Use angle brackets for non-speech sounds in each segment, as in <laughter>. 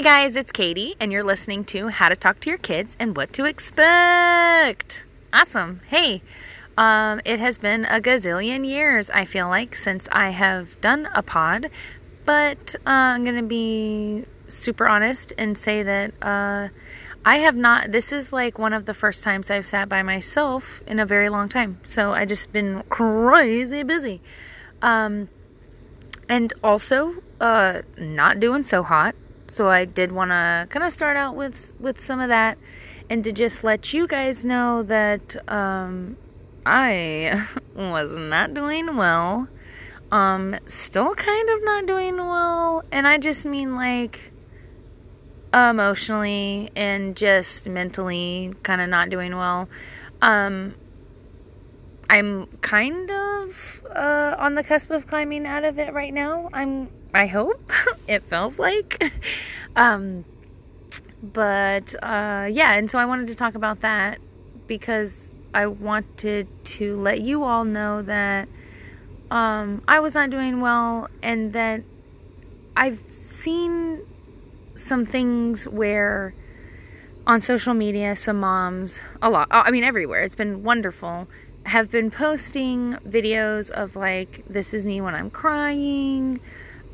Hey guys, it's Katie, and you're listening to How to Talk to Your Kids and What to Expect. Awesome. Hey, um, it has been a gazillion years, I feel like, since I have done a pod, but uh, I'm going to be super honest and say that uh, I have not, this is like one of the first times I've sat by myself in a very long time. So I just been crazy busy. Um, and also, uh, not doing so hot. So I did want to kind of start out with with some of that, and to just let you guys know that um, I <laughs> was not doing well. Um, still kind of not doing well, and I just mean like emotionally and just mentally kind of not doing well. Um, I'm kind of uh, on the cusp of climbing out of it right now. I'm I hope <laughs> it feels like. <laughs> um, but uh, yeah, and so I wanted to talk about that because I wanted to let you all know that um, I was not doing well and that I've seen some things where on social media, some moms, a lot, I mean, everywhere, it's been wonderful, have been posting videos of like, this is me when I'm crying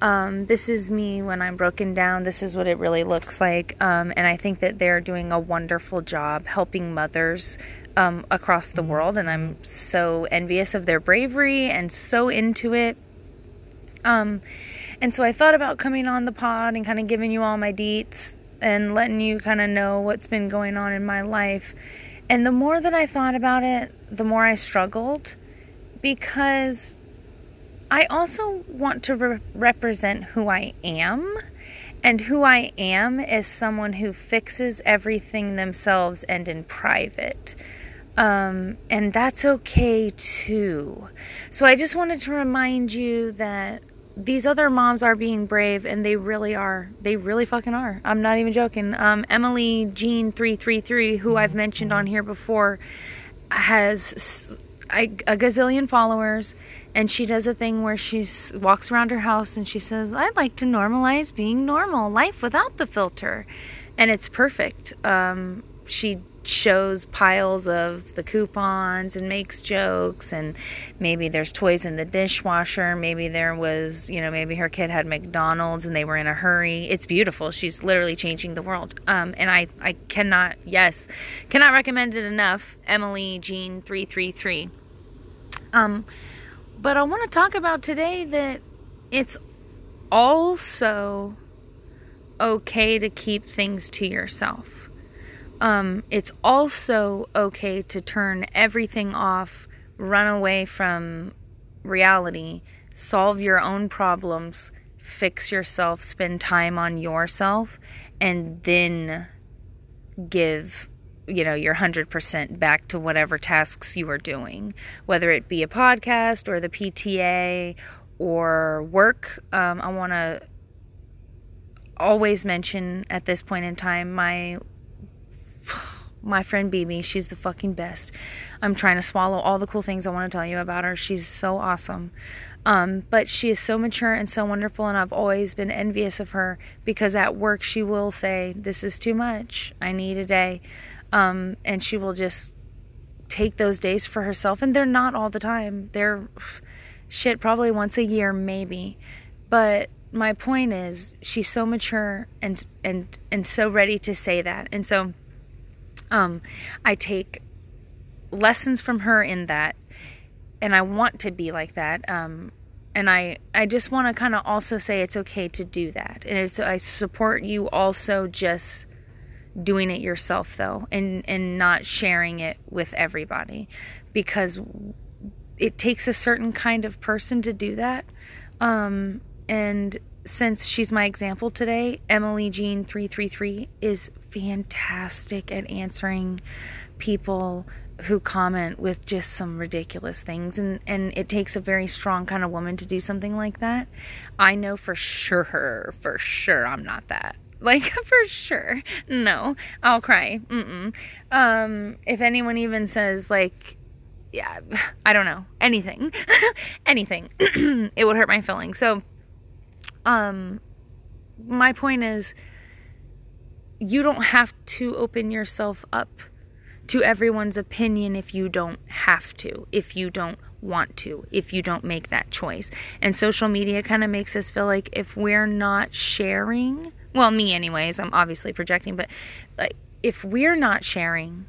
um, this is me when I'm broken down. This is what it really looks like. Um, and I think that they're doing a wonderful job helping mothers um, across the world. And I'm so envious of their bravery and so into it. Um, and so I thought about coming on the pod and kind of giving you all my deets and letting you kind of know what's been going on in my life. And the more that I thought about it, the more I struggled because I also want to re- represent who I am. And who I am is someone who fixes everything themselves and in private. Um, and that's okay too. So I just wanted to remind you that these other moms are being brave and they really are. They really fucking are. I'm not even joking. Um, Emily Jean 333, who I've mentioned on here before, has a gazillion followers and she does a thing where she walks around her house and she says i'd like to normalize being normal life without the filter. And it's perfect. Um, she shows piles of the coupons and makes jokes and maybe there's toys in the dishwasher. Maybe there was you know maybe her kid had mcdonald's and they were in a hurry. It's beautiful. She's literally changing the world. Um, and i i cannot yes cannot recommend it enough. Emily jean 333 um but i want to talk about today that it's also okay to keep things to yourself. Um, it's also okay to turn everything off, run away from reality, solve your own problems, fix yourself, spend time on yourself, and then give you know your 100% back to whatever tasks you are doing whether it be a podcast or the pta or work um, i want to always mention at this point in time my my friend Bibi, she's the fucking best. I'm trying to swallow all the cool things I want to tell you about her. She's so awesome. Um, but she is so mature and so wonderful, and I've always been envious of her because at work she will say, This is too much. I need a day. Um, and she will just take those days for herself. And they're not all the time, they're shit, probably once a year, maybe. But my point is, she's so mature and, and, and so ready to say that. And so, um, I take lessons from her in that, and I want to be like that. Um, and I, I just want to kind of also say it's okay to do that. And it's, I support you also just doing it yourself though, and and not sharing it with everybody, because it takes a certain kind of person to do that. Um, and since she's my example today, Emily Jean 333 is fantastic at answering people who comment with just some ridiculous things and and it takes a very strong kind of woman to do something like that. I know for sure, for sure I'm not that. Like <laughs> for sure. No, I'll cry. Mm-mm. Um if anyone even says like yeah, I don't know, anything. <laughs> anything. <clears throat> it would hurt my feelings. So um my point is you don't have to open yourself up to everyone's opinion if you don't have to, if you don't want to, if you don't make that choice. And social media kind of makes us feel like if we're not sharing, well, me, anyways, I'm obviously projecting, but like if we're not sharing,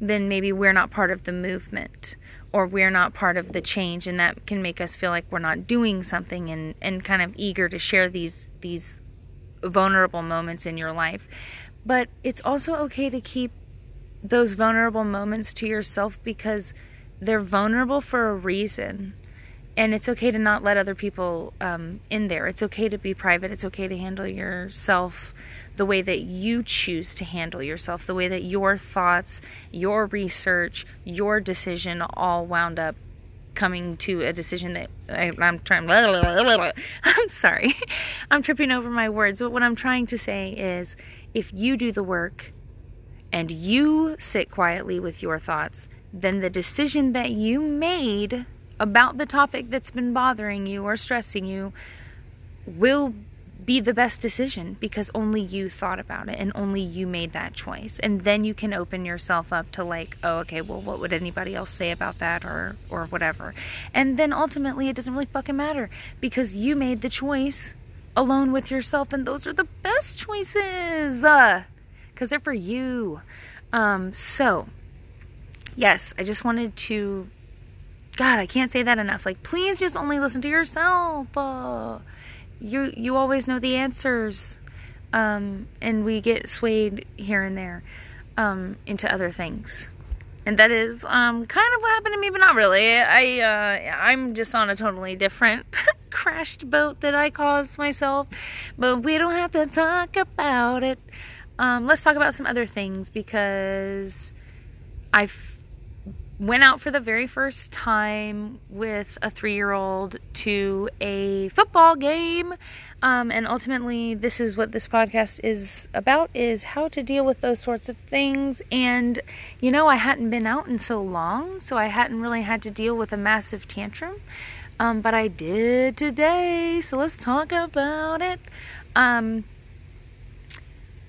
then maybe we're not part of the movement or we're not part of the change and that can make us feel like we're not doing something and, and kind of eager to share these these vulnerable moments in your life. But it's also okay to keep those vulnerable moments to yourself because they're vulnerable for a reason. And it's okay to not let other people um, in there. It's okay to be private. It's okay to handle yourself the way that you choose to handle yourself, the way that your thoughts, your research, your decision all wound up coming to a decision that I, am trying. Blah, <laughs> blah, blah, I'm sorry, <laughs> I'm tripping over my words. But what I'm trying to say is, if you do the work and you sit quietly with your thoughts, then the decision that you made about the topic that's been bothering you or stressing you will be the best decision because only you thought about it and only you made that choice. And then you can open yourself up to like, oh, okay, well, what would anybody else say about that or or whatever. And then ultimately it doesn't really fucking matter because you made the choice alone with yourself and those are the best choices. Uh, cuz they're for you. Um so yes, I just wanted to God, I can't say that enough. Like, please just only listen to yourself. Uh, you you always know the answers, um, and we get swayed here and there um, into other things. And that is um, kind of what happened to me, but not really. I uh, I'm just on a totally different <laughs> crashed boat that I caused myself. But we don't have to talk about it. Um, let's talk about some other things because I've went out for the very first time with a three year old to a football game. Um, and ultimately, this is what this podcast is about: is how to deal with those sorts of things. And you know, I hadn't been out in so long, so I hadn't really had to deal with a massive tantrum. Um, but I did today, so let's talk about it. Um,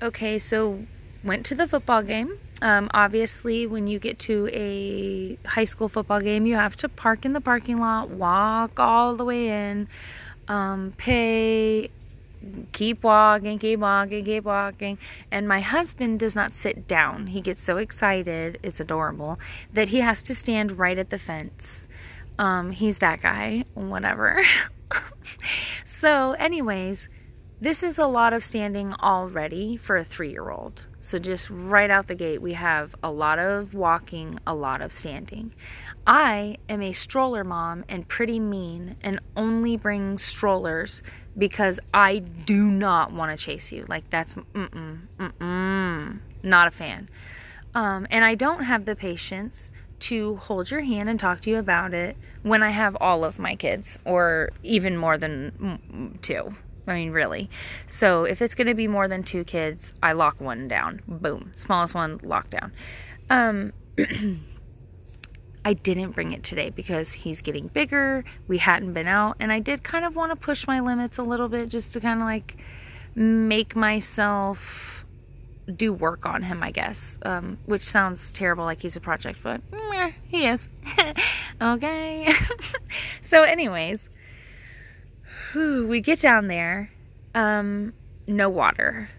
okay, so went to the football game. Um, obviously, when you get to a high school football game, you have to park in the parking lot, walk all the way in, um, pay, keep walking, keep walking, keep walking. And my husband does not sit down. He gets so excited, it's adorable, that he has to stand right at the fence. Um, he's that guy, whatever. <laughs> so, anyways, this is a lot of standing already for a three year old. So, just right out the gate, we have a lot of walking, a lot of standing. I am a stroller mom and pretty mean and only bring strollers because I do not want to chase you. Like, that's mm-mm, mm-mm, not a fan. Um, and I don't have the patience to hold your hand and talk to you about it when I have all of my kids, or even more than two. I mean, really. So if it's going to be more than two kids, I lock one down. Boom. Smallest one, lockdown. Um, <clears throat> I didn't bring it today because he's getting bigger. We hadn't been out, and I did kind of want to push my limits a little bit just to kind of like make myself do work on him, I guess. Um, which sounds terrible, like he's a project, but mm, he is. <laughs> okay. <laughs> so, anyways, whew, we get down there. Um, no water.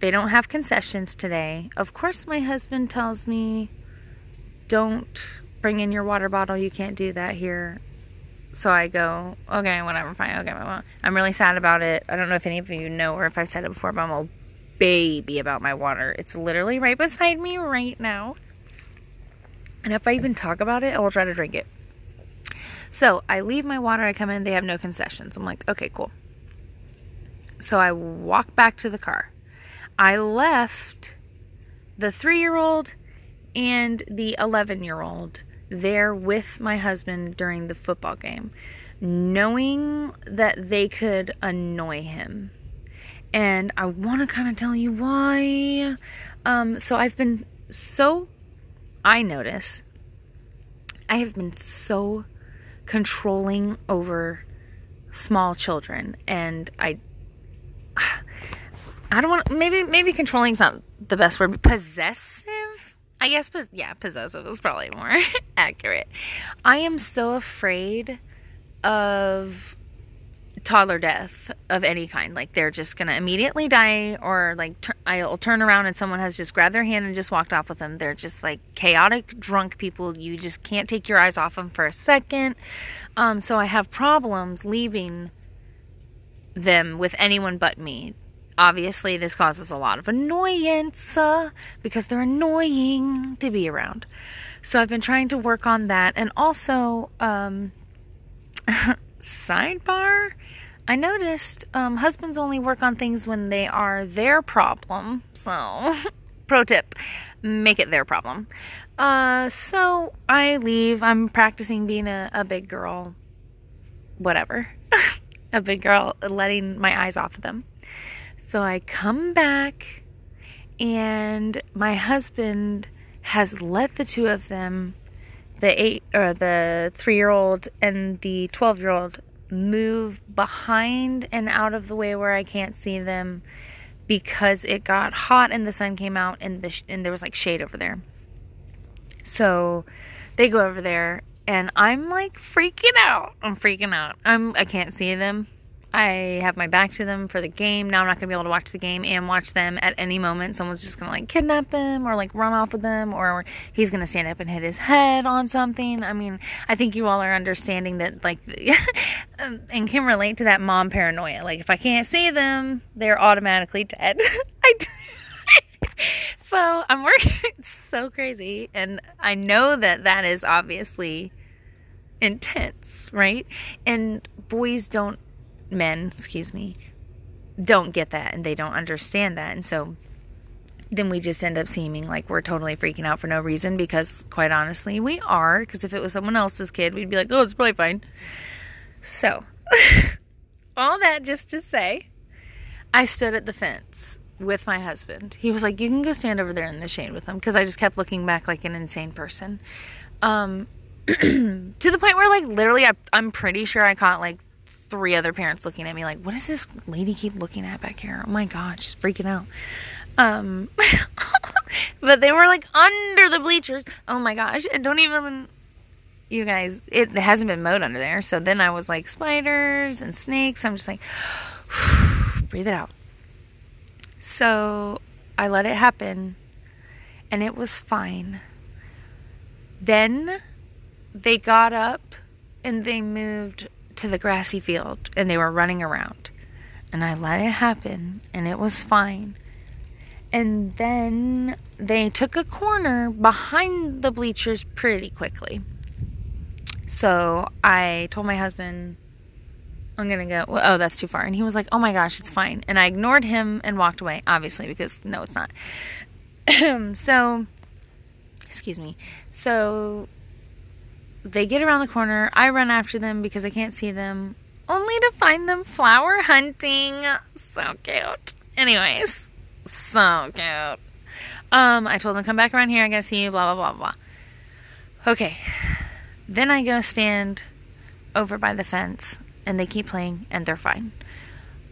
They don't have concessions today. Of course, my husband tells me, don't bring in your water bottle. You can't do that here. So I go, okay, whatever, fine, okay, I'm really sad about it. I don't know if any of you know or if I've said it before, but I'm a baby about my water. It's literally right beside me right now. And if I even talk about it, I will try to drink it. So I leave my water, I come in, they have no concessions. I'm like, okay, cool. So I walk back to the car. I left the three year old and the 11 year old there with my husband during the football game, knowing that they could annoy him. And I want to kind of tell you why. Um, so I've been so, I notice, I have been so controlling over small children and I <sighs> I don't want maybe maybe controlling is not the best word. Possessive. I guess, yeah, possessive is probably more <laughs> accurate. I am so afraid of toddler death of any kind. Like they're just gonna immediately die, or like I'll turn around and someone has just grabbed their hand and just walked off with them. They're just like chaotic drunk people. You just can't take your eyes off them for a second. Um, so I have problems leaving them with anyone but me. Obviously, this causes a lot of annoyance uh, because they're annoying to be around. So I've been trying to work on that, and also, um, <laughs> sidebar. I noticed um, husbands only work on things when they are their problem. So, <laughs> pro tip make it their problem. Uh, so I leave. I'm practicing being a, a big girl. Whatever. <laughs> a big girl, letting my eyes off of them. So I come back, and my husband has let the two of them, the eight or the three year old and the 12 year old, move behind and out of the way where I can't see them because it got hot and the sun came out and the sh- and there was like shade over there. So they go over there and I'm like freaking out. I'm freaking out. I'm I can't see them. I have my back to them for the game. Now I'm not going to be able to watch the game and watch them at any moment. Someone's just going to like kidnap them or like run off with them or he's going to stand up and hit his head on something. I mean, I think you all are understanding that like <laughs> um, and can relate to that mom paranoia. Like if I can't see them, they're automatically dead. <laughs> I <laughs> so I'm working so crazy and I know that that is obviously intense, right? And boys don't men, excuse me, don't get that and they don't understand that. And so then we just end up seeming like we're totally freaking out for no reason because quite honestly, we are. Because if it was someone else's kid, we'd be like, oh, it's probably fine. So, <laughs> all that just to say, I stood at the fence with my husband. He was like, you can go stand over there in the shade with them because I just kept looking back like an insane person. Um, <clears throat> to the point where, like, literally, I, I'm pretty sure I caught like three other parents looking at me like, what does this lady keep looking at back here? Oh my God, she's freaking out. Um, <laughs> but they were like under the bleachers. Oh my gosh. And don't even, you guys, it hasn't been mowed under there. So then I was like, spiders and snakes. I'm just like, <sighs> breathe it out. So I let it happen and it was fine. Then they got up and they moved to the grassy field and they were running around. And I let it happen and it was fine. And then they took a corner behind the bleachers pretty quickly. So I told my husband, I'm gonna go. Well, oh, that's too far. And he was like, Oh my gosh, it's fine. And I ignored him and walked away, obviously, because no, it's not. <clears throat> so, excuse me. So they get around the corner. I run after them because I can't see them, only to find them flower hunting. So cute. Anyways, so cute. Um, I told them come back around here. I gotta see you. Blah blah blah blah. Okay. Then I go stand over by the fence, and they keep playing, and they're fine.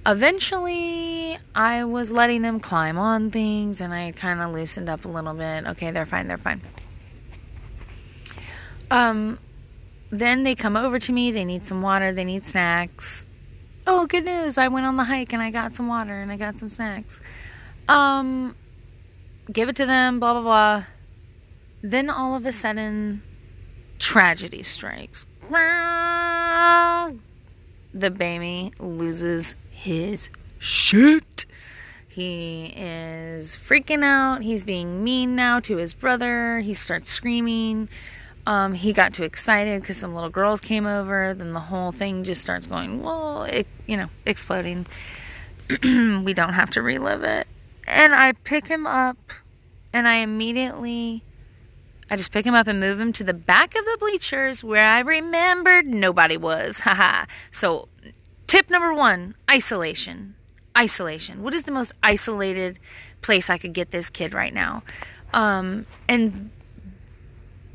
Eventually, I was letting them climb on things, and I kind of loosened up a little bit. Okay, they're fine. They're fine. Um, then they come over to me. They need some water. They need snacks. Oh, good news! I went on the hike and I got some water and I got some snacks. Um, give it to them. Blah blah blah. Then all of a sudden, tragedy strikes. The baby loses his shit. He is freaking out. He's being mean now to his brother. He starts screaming. Um, he got too excited because some little girls came over. Then the whole thing just starts going, well, it, you know, exploding. <clears throat> we don't have to relive it. And I pick him up and I immediately, I just pick him up and move him to the back of the bleachers where I remembered nobody was. <laughs> Haha. so, tip number one isolation. Isolation. What is the most isolated place I could get this kid right now? Um, and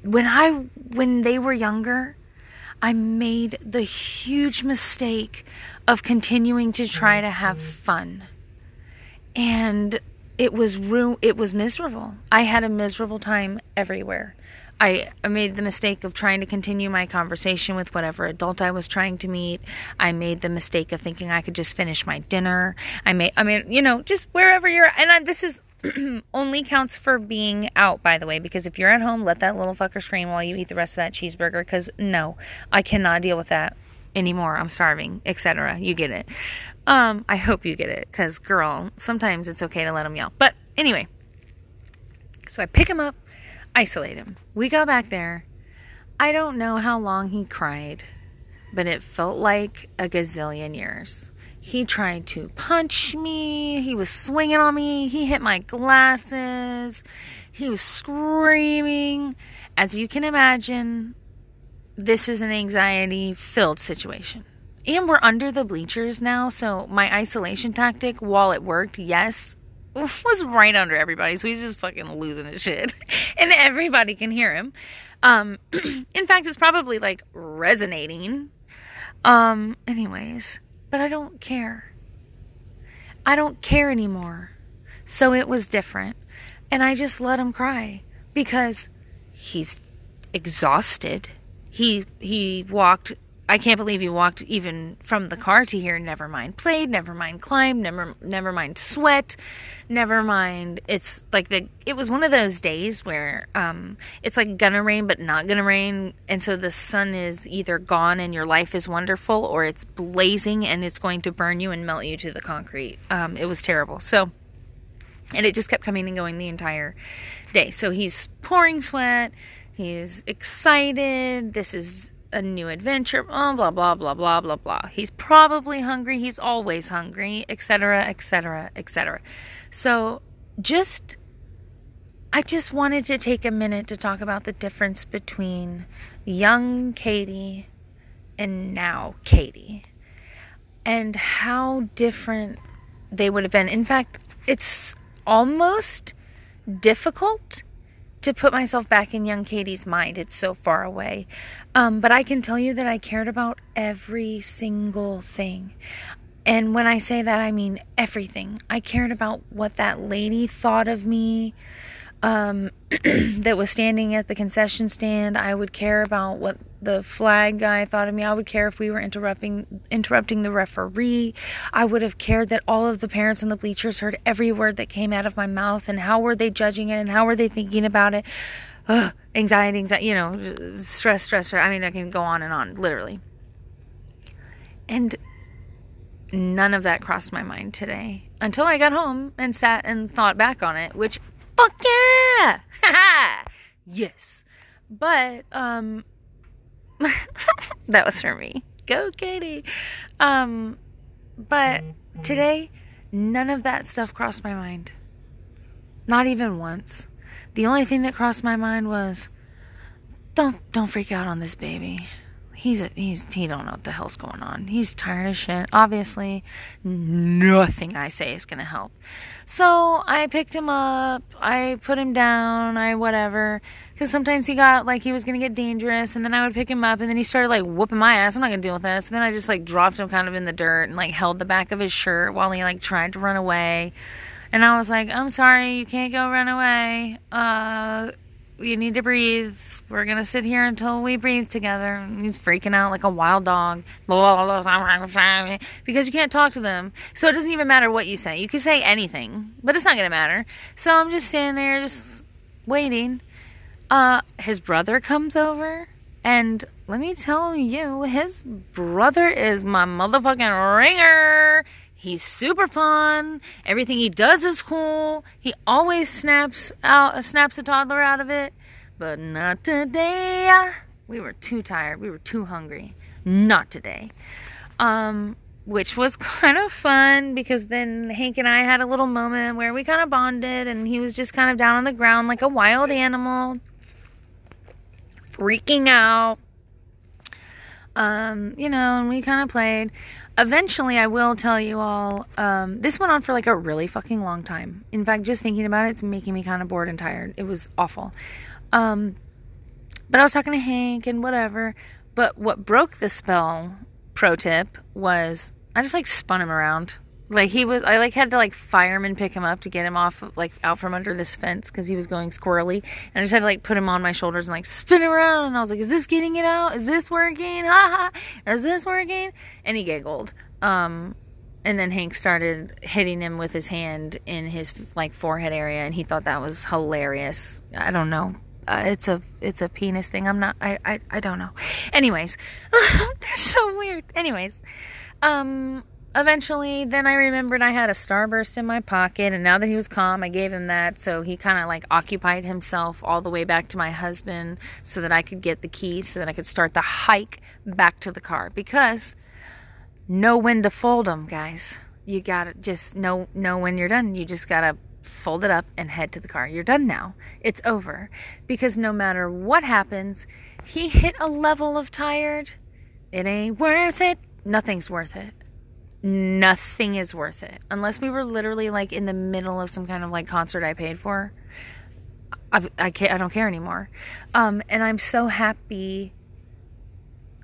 when I when they were younger, I made the huge mistake of continuing to try to have fun. and it was ru- it was miserable. I had a miserable time everywhere. I made the mistake of trying to continue my conversation with whatever adult I was trying to meet. I made the mistake of thinking I could just finish my dinner. I made, I mean, you know, just wherever you're, and I, this is <clears throat> only counts for being out, by the way, because if you're at home, let that little fucker scream while you eat the rest of that cheeseburger, because no, I cannot deal with that anymore. I'm starving, etc. You get it. Um, I hope you get it, because girl, sometimes it's okay to let them yell. But anyway, so I pick him up isolate him. We go back there. I don't know how long he cried, but it felt like a gazillion years. He tried to punch me. He was swinging on me. He hit my glasses. He was screaming. As you can imagine, this is an anxiety filled situation. And we're under the bleachers now, so my isolation tactic, while it worked, yes, <laughs> was right under everybody, so he's just fucking losing his shit, <laughs> and everybody can hear him. Um, <clears throat> in fact, it's probably like resonating. Um, anyways, but I don't care. I don't care anymore. So it was different, and I just let him cry because he's exhausted. He he walked I can't believe you walked even from the car to here. Never mind played, never mind climbed, never never mind sweat, never mind. It's like the it was one of those days where um it's like gonna rain but not gonna rain, and so the sun is either gone and your life is wonderful, or it's blazing and it's going to burn you and melt you to the concrete. Um, it was terrible. So, and it just kept coming and going the entire day. So he's pouring sweat. He's excited. This is a new adventure, blah, blah, blah, blah, blah, blah, blah. He's probably hungry. He's always hungry, etc., etc., etc. So just, I just wanted to take a minute to talk about the difference between young Katie and now Katie and how different they would have been. In fact, it's almost difficult to put myself back in young Katie's mind. It's so far away. Um, but I can tell you that I cared about every single thing. And when I say that, I mean everything. I cared about what that lady thought of me um, <clears throat> that was standing at the concession stand. I would care about what the flag guy thought of me. I would care if we were interrupting interrupting the referee. I would have cared that all of the parents in the bleachers heard every word that came out of my mouth and how were they judging it and how were they thinking about it. Ugh, anxiety, anxiety, you know, stress, stress, stress. I mean, I can go on and on, literally. And none of that crossed my mind today until I got home and sat and thought back on it, which fuck yeah! <laughs> yes. But um <laughs> that was for me. Go, Katie. Um, but today, none of that stuff crossed my mind. Not even once. The only thing that crossed my mind was, don't don't freak out on this baby he's a, he's he don't know what the hell's going on. He's tired of shit. Obviously, nothing I say is gonna help. So I picked him up. I put him down. I whatever. Because sometimes he got like he was gonna get dangerous, and then I would pick him up, and then he started like whooping my ass. I'm not gonna deal with this. And then I just like dropped him kind of in the dirt and like held the back of his shirt while he like tried to run away. And I was like, I'm sorry, you can't go run away. Uh, you need to breathe we're gonna sit here until we breathe together. And he's freaking out like a wild dog. Because you can't talk to them. So it doesn't even matter what you say. You can say anything, but it's not gonna matter. So I'm just standing there, just waiting. Uh, his brother comes over, and let me tell you, his brother is my motherfucking ringer. He's super fun. Everything he does is cool. He always snaps out, snaps a toddler out of it but not today. We were too tired. We were too hungry. Not today. Um, which was <laughs> kind of fun because then Hank and I had a little moment where we kind of bonded and he was just kind of down on the ground like a wild animal, freaking out. Um, you know, and we kind of played. Eventually, I will tell you all, um, this went on for like a really fucking long time. In fact, just thinking about it, it's making me kind of bored and tired. It was awful. Um, but I was talking to Hank and whatever. But what broke the spell, pro tip, was I just like spun him around. Like he was, I like had to like fireman pick him up to get him off, of, like out from under this fence because he was going squirrely, and I just had to like put him on my shoulders and like spin around, and I was like, "Is this getting it out? Is this working? Ha ha! Is this working?" And he giggled. Um, and then Hank started hitting him with his hand in his like forehead area, and he thought that was hilarious. I don't know. Uh, it's a it's a penis thing. I'm not. I I, I don't know. Anyways, <laughs> they're so weird. Anyways, um, eventually, then I remembered I had a starburst in my pocket, and now that he was calm, I gave him that. So he kind of like occupied himself all the way back to my husband, so that I could get the keys, so that I could start the hike back to the car because know when to fold them, guys. You gotta just know know when you're done. You just gotta fold it up and head to the car. You're done now. It's over. Because no matter what happens, he hit a level of tired. It ain't worth it. Nothing's worth it. Nothing is worth it. Unless we were literally like in the middle of some kind of like concert I paid for. I've, I can't, I don't care anymore. Um, and I'm so happy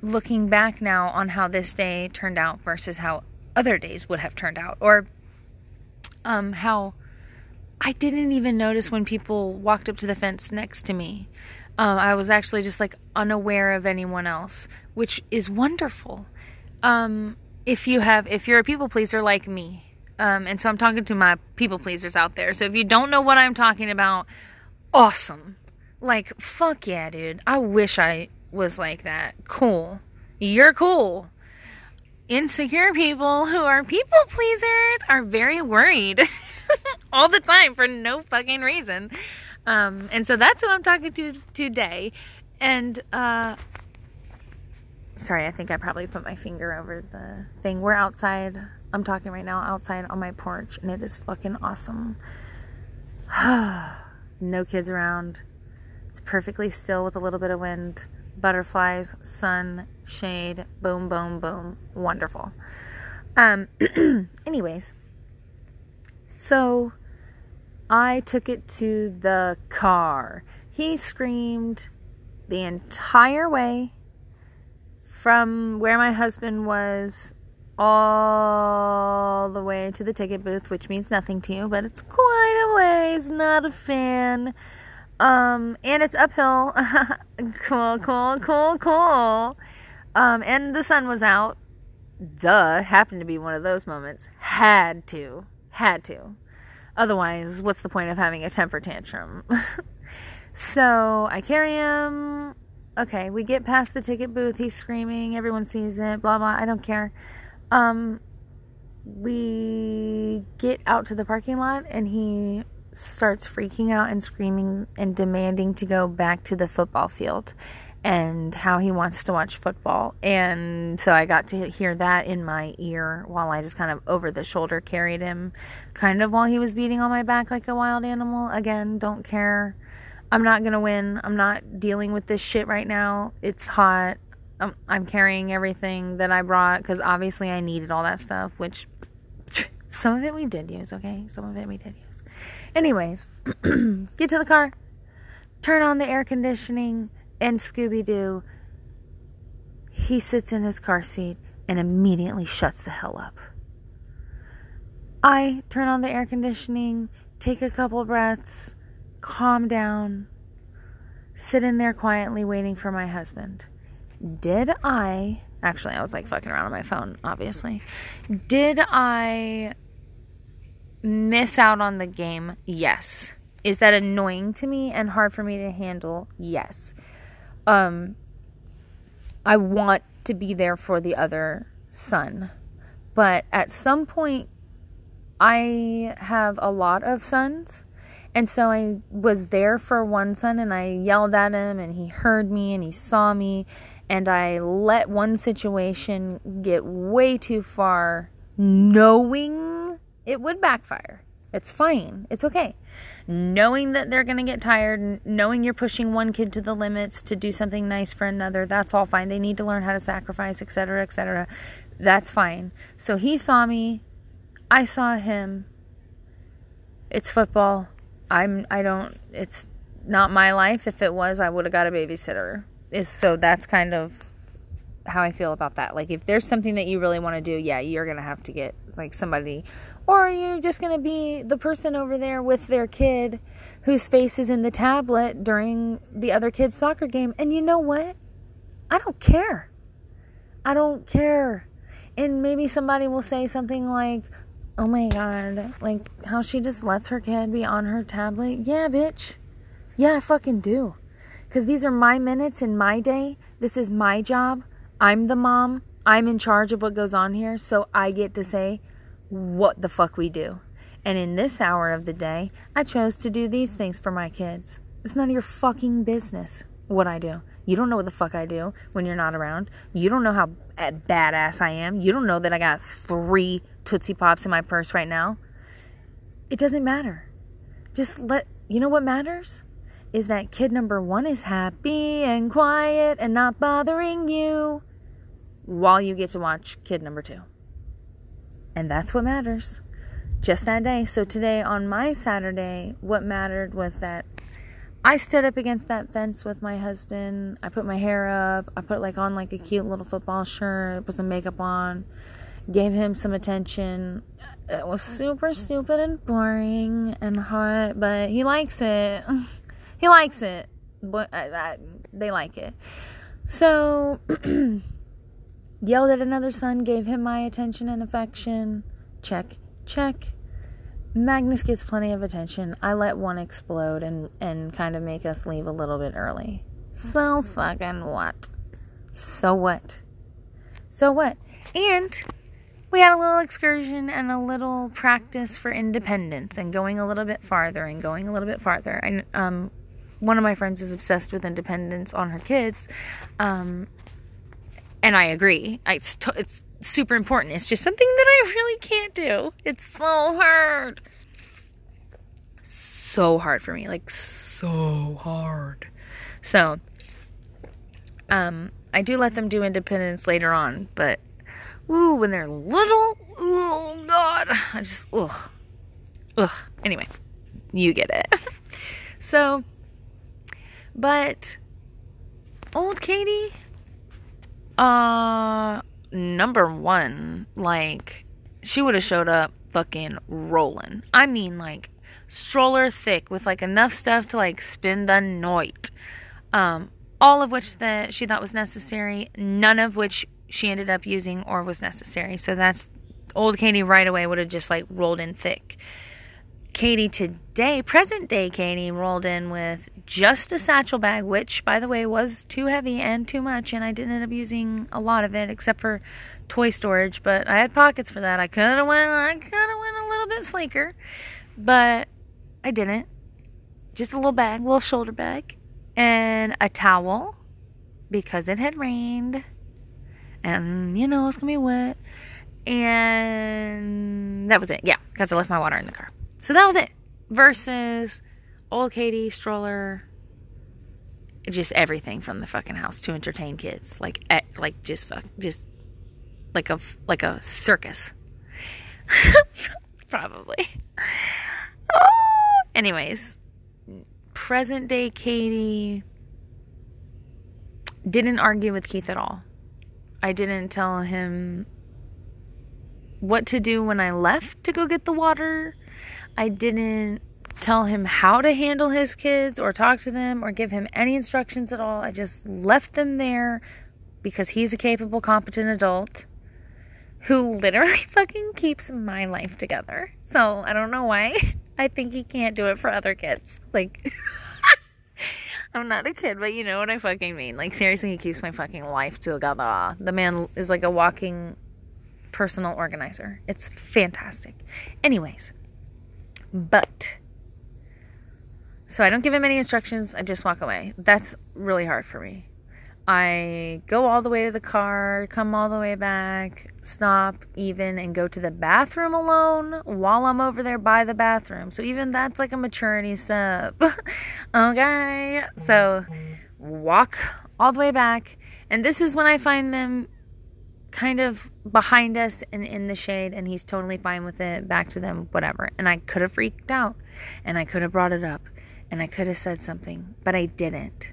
looking back now on how this day turned out versus how other days would have turned out or um, how I didn't even notice when people walked up to the fence next to me. Um, I was actually just like unaware of anyone else, which is wonderful. Um, if you have, if you're a people pleaser like me, um, and so I'm talking to my people pleasers out there. So if you don't know what I'm talking about, awesome. Like, fuck yeah, dude. I wish I was like that. Cool. You're cool. Insecure people who are people pleasers are very worried <laughs> all the time for no fucking reason. Um, and so that's who I'm talking to today. And, uh, sorry, I think I probably put my finger over the thing. We're outside. I'm talking right now outside on my porch, and it is fucking awesome. <sighs> no kids around. It's perfectly still with a little bit of wind butterflies, sun, shade, boom, boom, boom. Wonderful. Um, <clears throat> anyways, so I took it to the car. He screamed the entire way from where my husband was all the way to the ticket booth, which means nothing to you, but it's quite a ways. Not a fan. Um, and it's uphill. <laughs> cool, cool, cool, cool. Um, and the sun was out. Duh, happened to be one of those moments. Had to. Had to. Otherwise, what's the point of having a temper tantrum? <laughs> so I carry him. Okay, we get past the ticket booth. He's screaming. Everyone sees it. Blah, blah. I don't care. Um, we get out to the parking lot and he starts freaking out and screaming and demanding to go back to the football field and how he wants to watch football. And so I got to hear that in my ear while I just kind of over the shoulder carried him, kind of while he was beating on my back like a wild animal. Again, don't care. I'm not to win. I'm not dealing with this shit right now. It's hot. I'm, I'm carrying everything that I brought because obviously I needed all that stuff, which <sniffs> some of it we did use, okay? Some of it we did use. Anyways, <clears throat> get to the car, turn on the air conditioning, and Scooby Doo, he sits in his car seat and immediately shuts the hell up. I turn on the air conditioning, take a couple breaths, calm down, sit in there quietly waiting for my husband. Did I, actually, I was like fucking around on my phone, obviously. Did I miss out on the game? Yes. Is that annoying to me and hard for me to handle? Yes. Um I want to be there for the other son. But at some point I have a lot of sons. And so I was there for one son and I yelled at him and he heard me and he saw me and I let one situation get way too far knowing it would backfire. It's fine. It's okay. Knowing that they're going to get tired, knowing you're pushing one kid to the limits to do something nice for another, that's all fine. They need to learn how to sacrifice, etc., etc. That's fine. So he saw me. I saw him. It's football. I'm I don't it's not my life. If it was, I would have got a babysitter. Is so that's kind of how I feel about that. Like if there's something that you really want to do, yeah, you're going to have to get like somebody or you're you just going to be the person over there with their kid whose face is in the tablet during the other kid's soccer game? And you know what? I don't care. I don't care. And maybe somebody will say something like, oh my god, like how she just lets her kid be on her tablet. Yeah, bitch. Yeah, I fucking do. Because these are my minutes in my day. This is my job. I'm the mom. I'm in charge of what goes on here. So I get to say, what the fuck we do. And in this hour of the day, I chose to do these things for my kids. It's none of your fucking business what I do. You don't know what the fuck I do when you're not around. You don't know how badass I am. You don't know that I got three Tootsie Pops in my purse right now. It doesn't matter. Just let, you know what matters? Is that kid number one is happy and quiet and not bothering you while you get to watch kid number two. And that's what matters. Just that day. So today on my Saturday, what mattered was that I stood up against that fence with my husband. I put my hair up. I put like on like a cute little football shirt, put some makeup on, gave him some attention. It was super stupid and boring and hot, but he likes it. <laughs> He likes it. But I, I, they like it. So <clears throat> Yelled at another son, gave him my attention and affection. Check, check. Magnus gets plenty of attention. I let one explode and, and kind of make us leave a little bit early. So fucking what? So what? So what? And we had a little excursion and a little practice for independence and going a little bit farther and going a little bit farther. And um, one of my friends is obsessed with independence on her kids. Um, and I agree. It's t- it's super important. It's just something that I really can't do. It's so hard. So hard for me. Like so hard. So um I do let them do independence later on, but ooh, when they're little, oh god. I just ugh. Ugh. Anyway, you get it. <laughs> so but old Katie uh, number one, like, she would have showed up fucking rolling. I mean, like, stroller thick with like enough stuff to like spend the night. Um, all of which that she thought was necessary, none of which she ended up using or was necessary. So that's old Katie right away would have just like rolled in thick. Katie today, present day Katie, rolled in with just a satchel bag, which, by the way, was too heavy and too much, and I didn't end up using a lot of it except for toy storage. But I had pockets for that. I could have went, I could have went a little bit sleeker, but I didn't. Just a little bag, little shoulder bag, and a towel because it had rained, and you know it's gonna be wet, and that was it. Yeah, because I left my water in the car. So that was it. Versus old Katie, stroller, just everything from the fucking house to entertain kids. Like, like just fuck, just like a like a circus. <laughs> Probably. Oh. <laughs> Anyways, present day Katie didn't argue with Keith at all. I didn't tell him what to do when I left to go get the water. I didn't tell him how to handle his kids or talk to them or give him any instructions at all. I just left them there because he's a capable, competent adult who literally <laughs> fucking keeps my life together. So I don't know why. <laughs> I think he can't do it for other kids. Like, <laughs> I'm not a kid, but you know what I fucking mean. Like, seriously, he keeps my fucking life together. The man is like a walking personal organizer. It's fantastic. Anyways, but so I don't give him any instructions, I just walk away. That's really hard for me. I go all the way to the car, come all the way back, stop even and go to the bathroom alone while I'm over there by the bathroom. So even that's like a maturity step. <laughs> okay. So walk all the way back. And this is when I find them kind of behind us and in the shade and he's totally fine with it back to them whatever and i could have freaked out and i could have brought it up and i could have said something but i didn't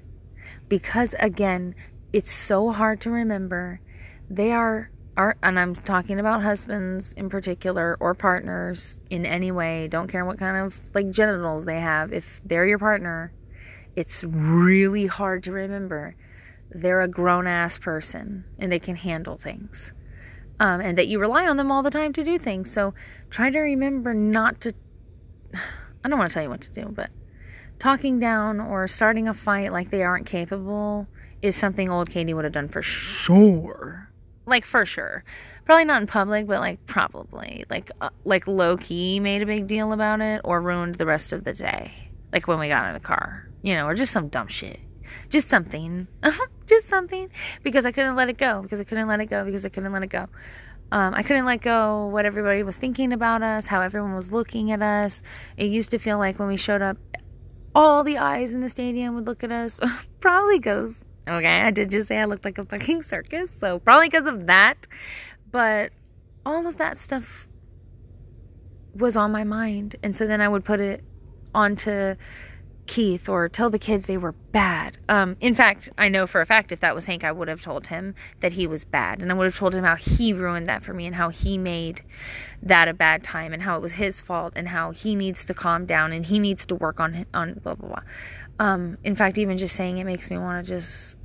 because again it's so hard to remember they are our, and I'm talking about husbands in particular or partners in any way, don't care what kind of like genitals they have, if they're your partner, it's really hard to remember they're a grown ass person and they can handle things. Um, and that you rely on them all the time to do things. So try to remember not to. <sighs> I don't want to tell you what to do, but talking down or starting a fight like they aren't capable is something old Katie would have done for sure. Like for sure. Probably not in public, but like probably like uh, like low key made a big deal about it or ruined the rest of the day. Like when we got in the car, you know, or just some dumb shit. Just something. <laughs> just something because I couldn't let it go because I couldn't let it go because I couldn't let it go. Um, I couldn't let go what everybody was thinking about us, how everyone was looking at us. It used to feel like when we showed up, all the eyes in the stadium would look at us. <laughs> probably because, okay, I did just say I looked like a fucking circus, so probably because of that. But all of that stuff was on my mind. And so then I would put it onto Keith or tell the kids they were bad. Um, in fact, I know for a fact if that was Hank, I would have told him that he was bad. And I would have told him how he ruined that for me and how he made that a bad time and how it was his fault and how he needs to calm down and he needs to work on, on blah, blah, blah. Um, in fact, even just saying it makes me want to just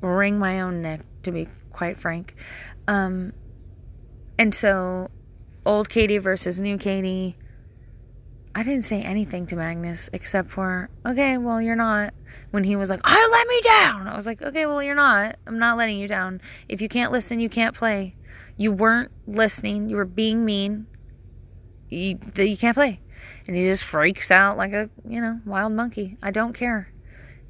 wring my own neck, to be quite frank. Um, and so, old Katie versus new Katie I didn't say anything to Magnus except for, okay, well, you're not. When he was like, I let me down. I was like, okay, well, you're not. I'm not letting you down. If you can't listen, you can't play. You weren't listening. You were being mean. You, you can't play. And he just freaks out like a, you know, wild monkey. I don't care.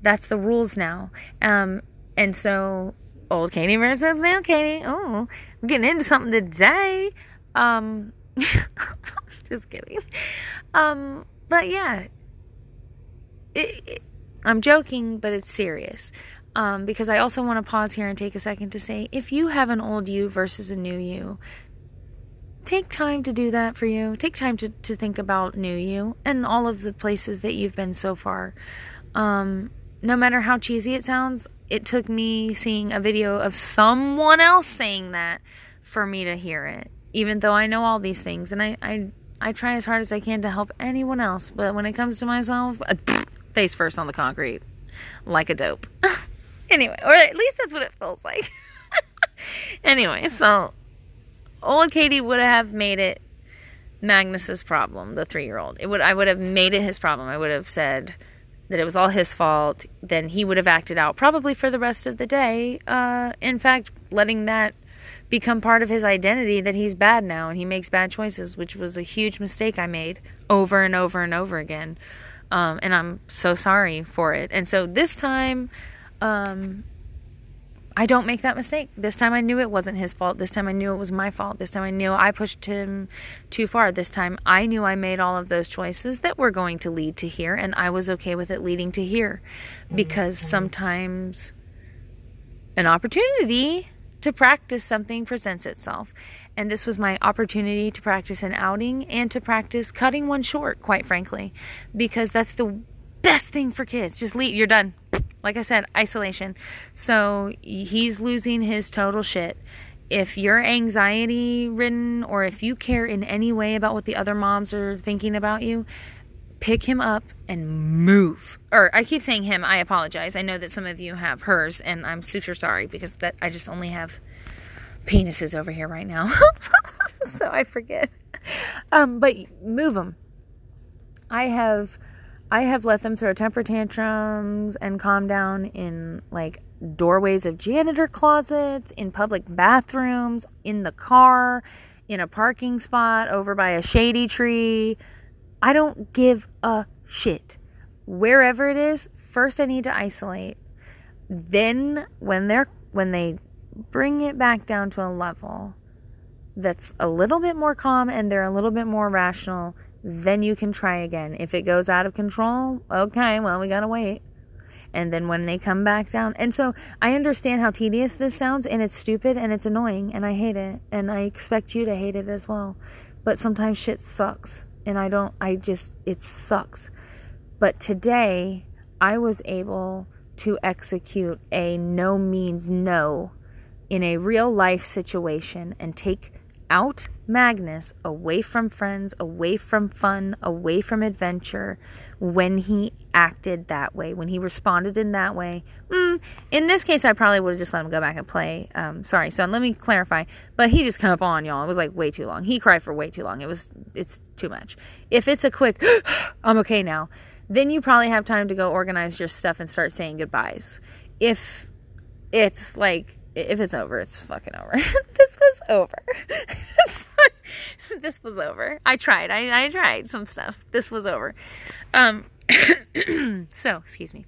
That's the rules now. Um, and so, old Katie versus new Katie. Oh, I'm getting into something today. Um, <laughs> just kidding. Um, but yeah, it, it, I'm joking, but it's serious. Um, because I also want to pause here and take a second to say if you have an old you versus a new you, take time to do that for you. Take time to, to think about new you and all of the places that you've been so far. Um, no matter how cheesy it sounds, it took me seeing a video of someone else saying that for me to hear it. Even though I know all these things and I, I I try as hard as I can to help anyone else, but when it comes to myself, uh, <sniffs> face first on the concrete, like a dope. <laughs> anyway, or at least that's what it feels like. <laughs> anyway, so old Katie would have made it Magnus's problem, the three-year-old. It would I would have made it his problem. I would have said that it was all his fault. Then he would have acted out probably for the rest of the day. Uh, in fact, letting that become part of his identity that he's bad now and he makes bad choices, which was a huge mistake I made over and over and over again. Um, and I'm so sorry for it. And so this time, um, I don't make that mistake. This time I knew it wasn't his fault. This time I knew it was my fault. This time I knew I pushed him too far. This time I knew I made all of those choices that were going to lead to here, and I was okay with it leading to here because sometimes an opportunity to practice something presents itself. And this was my opportunity to practice an outing and to practice cutting one short, quite frankly, because that's the best thing for kids. Just leave, you're done. Like I said, isolation. So he's losing his total shit. If you're anxiety ridden or if you care in any way about what the other moms are thinking about you, pick him up and move. Or I keep saying him, I apologize. I know that some of you have hers and I'm super sorry because that I just only have penises over here right now. <laughs> so I forget. Um, but move them. I have I have let them throw temper tantrums and calm down in like doorways of janitor closets, in public bathrooms, in the car, in a parking spot over by a shady tree I don't give a shit. Wherever it is, first I need to isolate. Then when they're when they bring it back down to a level that's a little bit more calm and they're a little bit more rational, then you can try again. If it goes out of control, okay, well, we got to wait. And then when they come back down. And so I understand how tedious this sounds and it's stupid and it's annoying and I hate it and I expect you to hate it as well. But sometimes shit sucks and I don't, I just, it sucks. But today, I was able to execute a no means no in a real life situation and take out Magnus away from friends, away from fun, away from adventure when he acted that way, when he responded in that way. Mm, in this case, I probably would have just let him go back and play. Um, sorry, son, let me clarify. But he just come up on y'all. It was like way too long. He cried for way too long. It was, it's too much. If it's a quick, <gasps> I'm okay now, then you probably have time to go organize your stuff and start saying goodbyes. If it's like, if it's over, it's fucking over. <laughs> this was over. <laughs> this was over. I tried. I, I tried some stuff. This was over. Um, <clears throat> so, excuse me.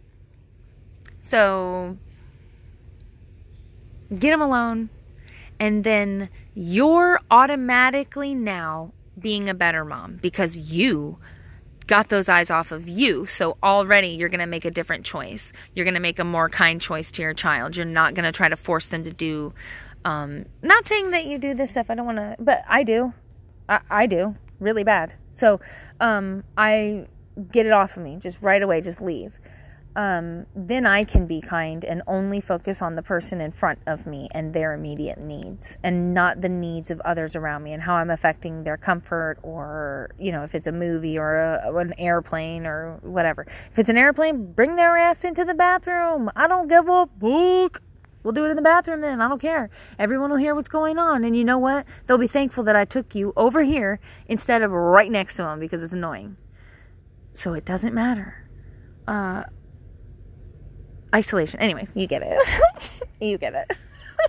So, get him alone. And then you're automatically now being a better mom because you got those eyes off of you. So already you're going to make a different choice. You're going to make a more kind choice to your child. You're not going to try to force them to do. Um, not saying that you do this stuff. I don't want to, but I do. I, I do really bad. So um, I get it off of me just right away. Just leave um, then I can be kind and only focus on the person in front of me and their immediate needs and not the needs of others around me and how I'm affecting their comfort or, you know, if it's a movie or a, an airplane or whatever. If it's an airplane, bring their ass into the bathroom. I don't give a fuck. We'll do it in the bathroom then. I don't care. Everyone will hear what's going on. And you know what? They'll be thankful that I took you over here instead of right next to them because it's annoying. So it doesn't matter. Uh, isolation. Anyways, you get it. <laughs> you get it.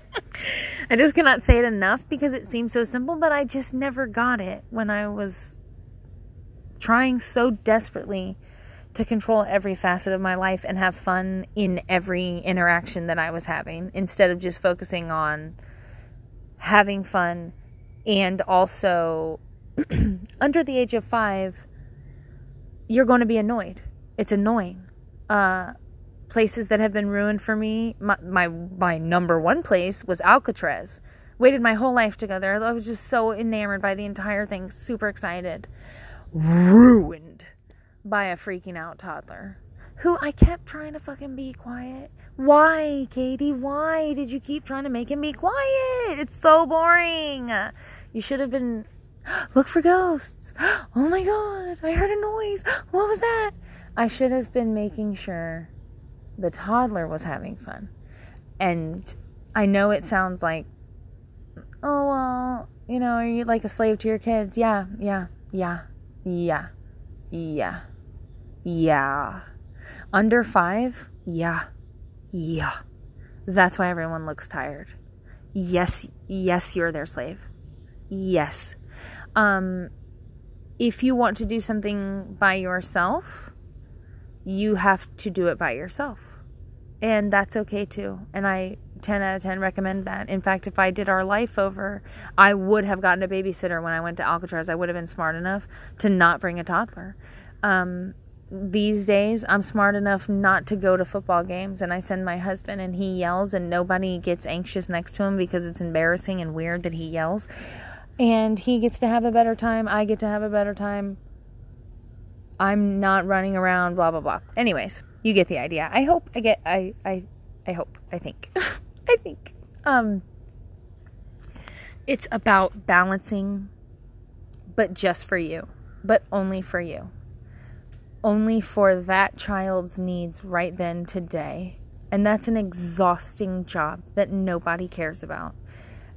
<laughs> I just cannot say it enough because it seems so simple, but I just never got it when I was trying so desperately to control every facet of my life and have fun in every interaction that I was having instead of just focusing on having fun and also <clears throat> under the age of five, you're going to be annoyed. It's annoying. Uh, places that have been ruined for me. My, my, my number one place was Alcatraz. Waited my whole life to go there. I was just so enamored by the entire thing, super excited. Ruined by a freaking out toddler who I kept trying to fucking be quiet. Why, Katie? Why did you keep trying to make him be quiet? It's so boring. You should have been. <gasps> Look for ghosts. <gasps> Oh my god, I heard a noise. What was that? I should have been making sure the toddler was having fun. And I know it sounds like, oh, well, you know, are you like a slave to your kids? Yeah, yeah, yeah, yeah, yeah, yeah. Under five? Yeah, yeah. That's why everyone looks tired. Yes, yes, you're their slave. Yes. Um, if you want to do something by yourself, you have to do it by yourself and that's okay too. And I 10 out of 10 recommend that. In fact, if I did our life over, I would have gotten a babysitter when I went to Alcatraz. I would have been smart enough to not bring a toddler. Um, these days, I'm smart enough not to go to football games, and I send my husband, and he yells, and nobody gets anxious next to him because it's embarrassing and weird that he yells. And he gets to have a better time. I get to have a better time. I'm not running around, blah, blah, blah. Anyways you get the idea. I hope I get I I I hope. I think. <laughs> I think. Um it's about balancing but just for you. But only for you. Only for that child's needs right then today. And that's an exhausting job that nobody cares about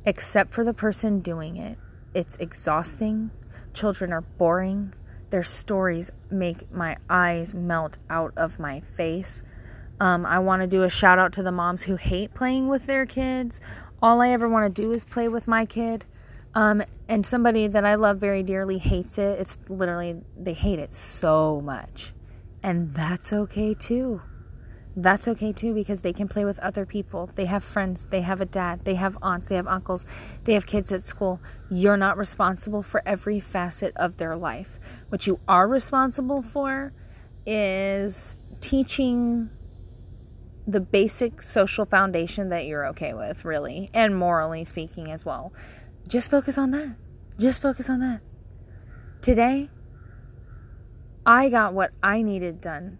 except for the person doing it. It's exhausting. Children are boring. Their stories make my eyes melt out of my face. Um, I want to do a shout out to the moms who hate playing with their kids. All I ever want to do is play with my kid. Um, and somebody that I love very dearly hates it. It's literally, they hate it so much. And that's okay too that's okay too because they can play with other people. They have friends, they have a dad, they have aunts, they have uncles, they have kids at school. You're not responsible for every facet of their life. What you are responsible for is teaching the basic social foundation that you're okay with, really, and morally speaking as well. Just focus on that. Just focus on that. Today, I got what I needed done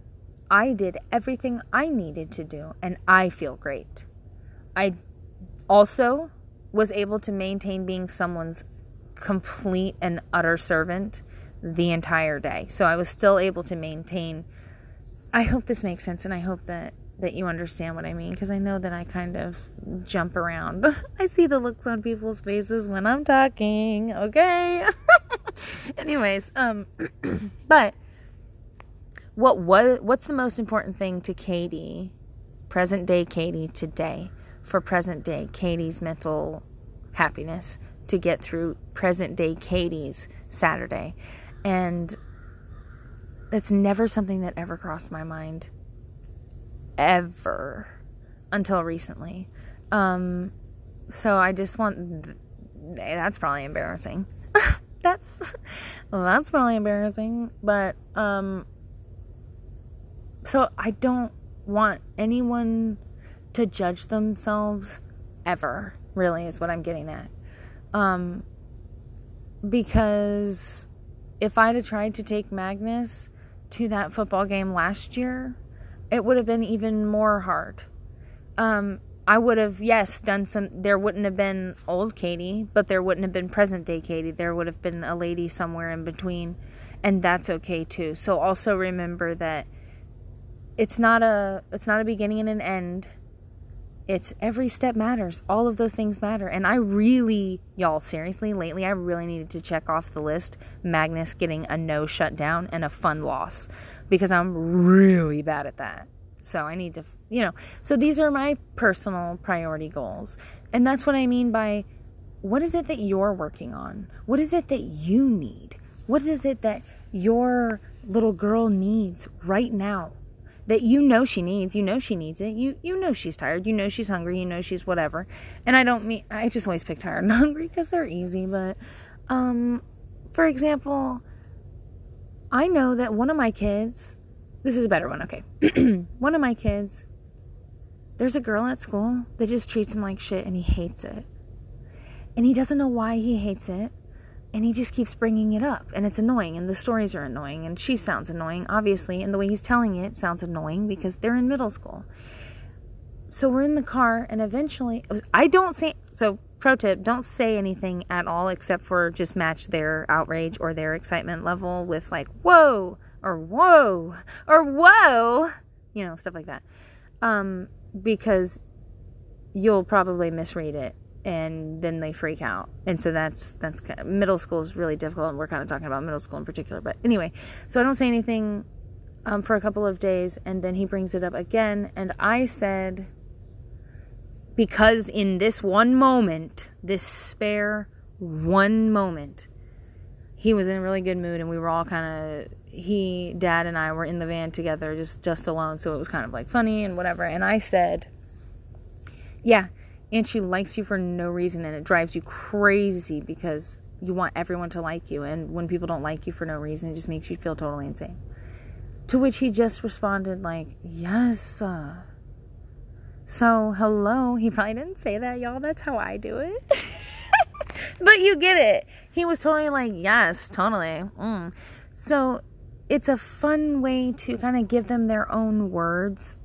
I did everything I needed to do, and I feel great. I also was able to maintain being someone's complete and utter servant the entire day. So I was still able to maintain I hope this makes sense and I hope that that you understand what I mean because I know that I kind of jump around. <laughs> I see the looks on people's faces when I'm talking, okay? <laughs> Anyways, um <clears throat> but what was what's the most important thing to Katie, present day Katie today for present day Katie's mental happiness to get through present day Katie's Saturday. And that's never something that ever crossed my mind ever until recently. Um, so I just want that's probably embarrassing. <laughs> that's that's probably embarrassing, but um so I don't want anyone to judge themselves ever, really is what I'm getting at. Um because if I'd have tried to take Magnus to that football game last year, it would have been even more hard. Um, I would have, yes, done some. There wouldn't have been old Katie, but there wouldn't have been present day Katie. There would have been a lady somewhere in between, and that's okay too. So also remember that it's not a it's not a beginning and an end. It's every step matters. All of those things matter. And I really, y'all, seriously, lately I really needed to check off the list Magnus getting a no shutdown and a fun loss because I'm really bad at that. So I need to, you know, so these are my personal priority goals. And that's what I mean by what is it that you're working on? What is it that you need? What is it that your little girl needs right now? That you know she needs. You know she needs it. You you know she's tired. You know she's hungry. You know she's whatever. And I don't mean I just always pick tired and <laughs> hungry because they're easy. But um, for example, I know that one of my kids. This is a better one. Okay, <clears throat> one of my kids. There's a girl at school that just treats him like shit, and he hates it. And he doesn't know why he hates it and he just keeps bringing it up and it's annoying and the stories are annoying and she sounds annoying. Obviously and the way he's telling it sounds annoying because they're in middle school. So we're in the car and eventually was, i don't say so pro tip don't say anything at all except for just match their outrage or their excitement level with like whoa or whoa or whoa you know stuff like that. Um because you'll probably misread it and then they freak out. And so that's that's kind of, middle school is really difficult and we're kind of talking about middle school in particular but anyway. So i don't say anything um, for a couple of days and then he brings it up again and i said because in this one moment this spare one moment he was in a really good mood and we were all kind of he dad and i were in the van together just just alone so it was kind of like funny and whatever. And i said yeah and she likes you for no reason and it drives you crazy because you want everyone to like you and when people don't like you for no reason it just makes you feel totally insane. To which he just responded like yes uh. so hello. He probably didn't say that y'all. That's how i do it. <laughs> But you get it. He was totally like yes totally. Mm. so it's a fun way to kind of give them their own words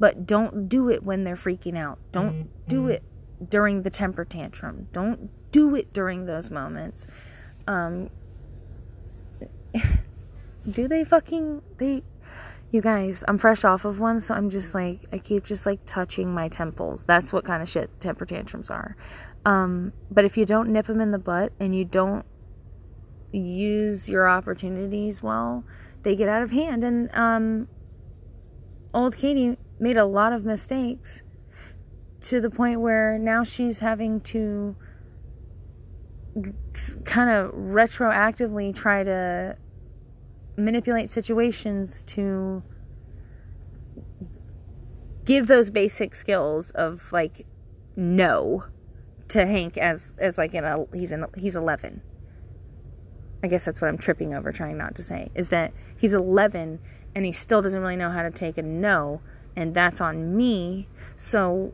but don't do it when they're freaking out. Don't do it during the temper tantrum. Don't do it during those moments. Um, <laughs> do they fucking they you guys i'm fresh off of one so i'm just like i keep just like touching my temples that's what kind of shit temper tantrums are um, but if you don't nip them in the butt and you don't use your opportunities well they get out of hand and um, old katie made a lot of mistakes to the point where now she's having to kind of retroactively try to manipulate situations to give those basic skills of like no to Hank as as like in a he's in he's 11. I guess that's what I'm tripping over trying not to say is that he's 11 and he still doesn't really know how to take a no and that's on me. So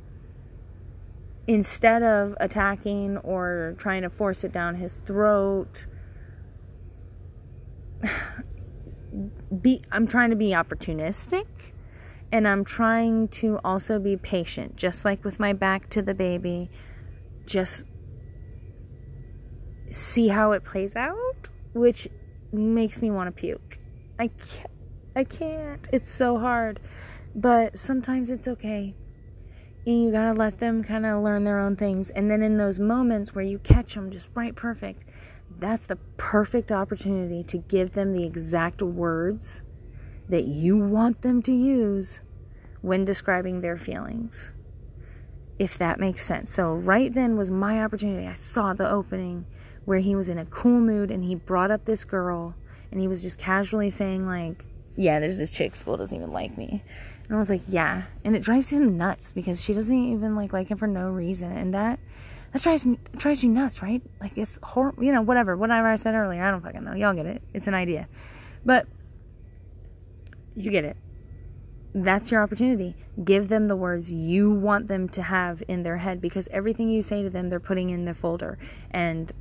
instead of attacking or trying to force it down his throat, <sighs> be I'm trying to be opportunistic And I'm trying to also be patient, just like with my back to the baby. Just see how it plays out, which makes me want to puke. I can't. I can't. It's so hard. But sometimes it's okay. And you gotta let them kind of learn their own things. And then in those moments where you catch them just right perfect, that's the perfect opportunity to give them the exact words that you want them to use when describing their feelings. If that makes sense. So, right then was my opportunity. I saw the opening where he was in a cool mood and he brought up this girl and he was just casually saying, like, yeah, there's this chick school doesn't even like me. And I was like, yeah. And it drives him nuts because she doesn't even like like him for no reason. And that that drives me drives you nuts, right? Like it's horrible, you know, whatever, whatever I said earlier. I don't fucking know. Y'all get it. It's an idea. But you get it. That's your opportunity. Give them the words you want them to have in their head because everything you say to them, they're putting in the folder. And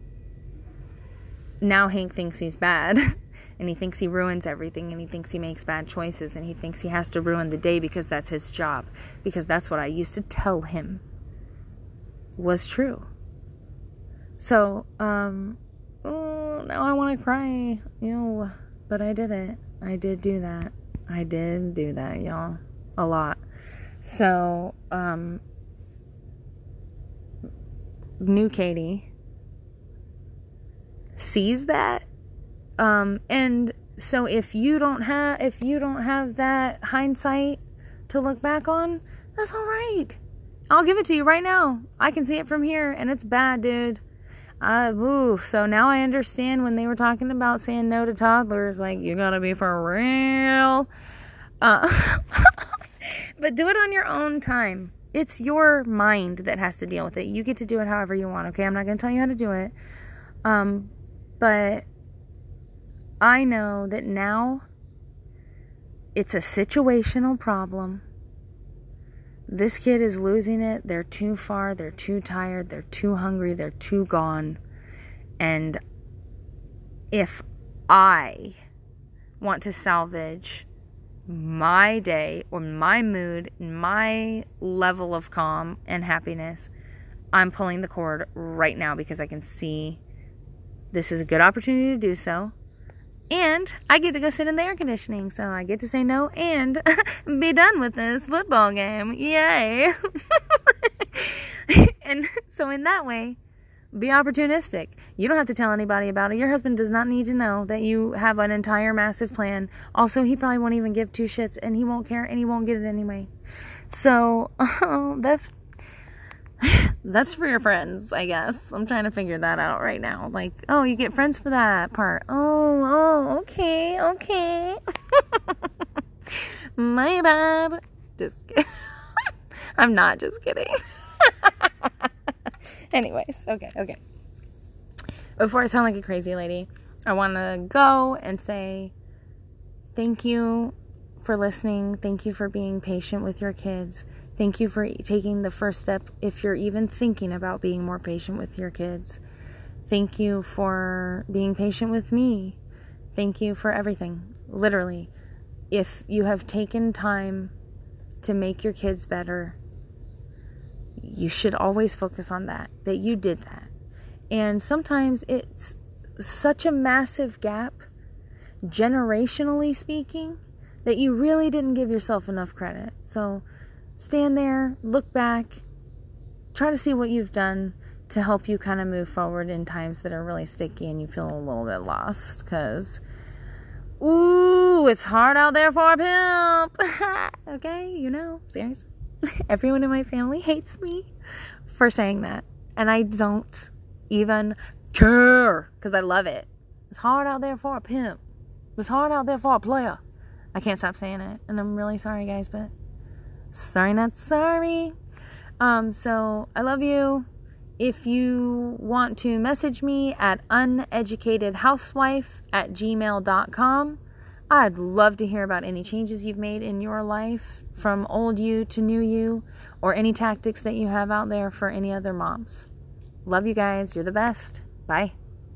now Hank thinks he's bad. <laughs> and he thinks he ruins everything and he thinks he makes bad choices and he thinks he has to ruin the day because that's his job because that's what I used to tell him was true. So, um oh, now I want to cry. You know, But I did it. I did do that. I did do that, y'all. A lot. So, um new Katie sees that um, and so if you don't have if you don't have that hindsight to look back on, that's all right. I'll give it to you right now. I can see it from here, and it's bad, dude. Uh, ooh, so now I understand when they were talking about saying no to toddlers, like you gotta be for real. Uh, <laughs> but do it on your own time. It's your mind that has to deal with it. You get to do it however you want. Okay, I'm not gonna tell you how to do it. Um, but I know that now it's a situational problem. This kid is losing it. They're too far. They're too tired. They're too hungry. They're too gone. And if I want to salvage my day or my mood, my level of calm and happiness, I'm pulling the cord right now because I can see this is a good opportunity to do so. And I get to go sit in the air conditioning, so I get to say no and <laughs> be done with this football game. Yay! <laughs> and so, in that way, be opportunistic. You don't have to tell anybody about it. Your husband does not need to know that you have an entire massive plan. Also, he probably won't even give two shits and he won't care and he won't get it anyway. So, oh, <laughs> that's <laughs> that's for your friends, I guess. I'm trying to figure that out right now. Like, oh, you get friends for that part. Oh, oh, okay, okay. <laughs> My bad. Just kidding. <laughs> I'm not just kidding. Anyways, okay, okay. Before I sound like a crazy lady, I want to go and say thank you for listening. Thank you for being patient with your kids. Thank you for taking the first step if you're even thinking about being more patient with your kids. Thank you for being patient with me. Thank you for everything. Literally. If you have taken time to make your kids better, you should always focus on that, that you did that. And sometimes it's such a massive gap, generationally speaking, that you really didn't give yourself enough credit. So, stand there, look back, try to see what you've done to help you kind of move forward in times that are really sticky and you feel a little bit lost because ooh it's hard out there for a pimp. <laughs> Okay you know seriously <laughs> everyone in my family hates me for saying that and i don't even care because i love it. It's hard out there for a pimp. It's hard out there for a player. I can't stop saying it and i'm really sorry guys but sorry, not sorry. Um, so I love you. If you want to message me at uneducatedhousewife at gmail.com, I'd love to hear about any changes you've made in your life from old you to new you, or any tactics that you have out there for any other moms. Love you guys. You're the best. Bye.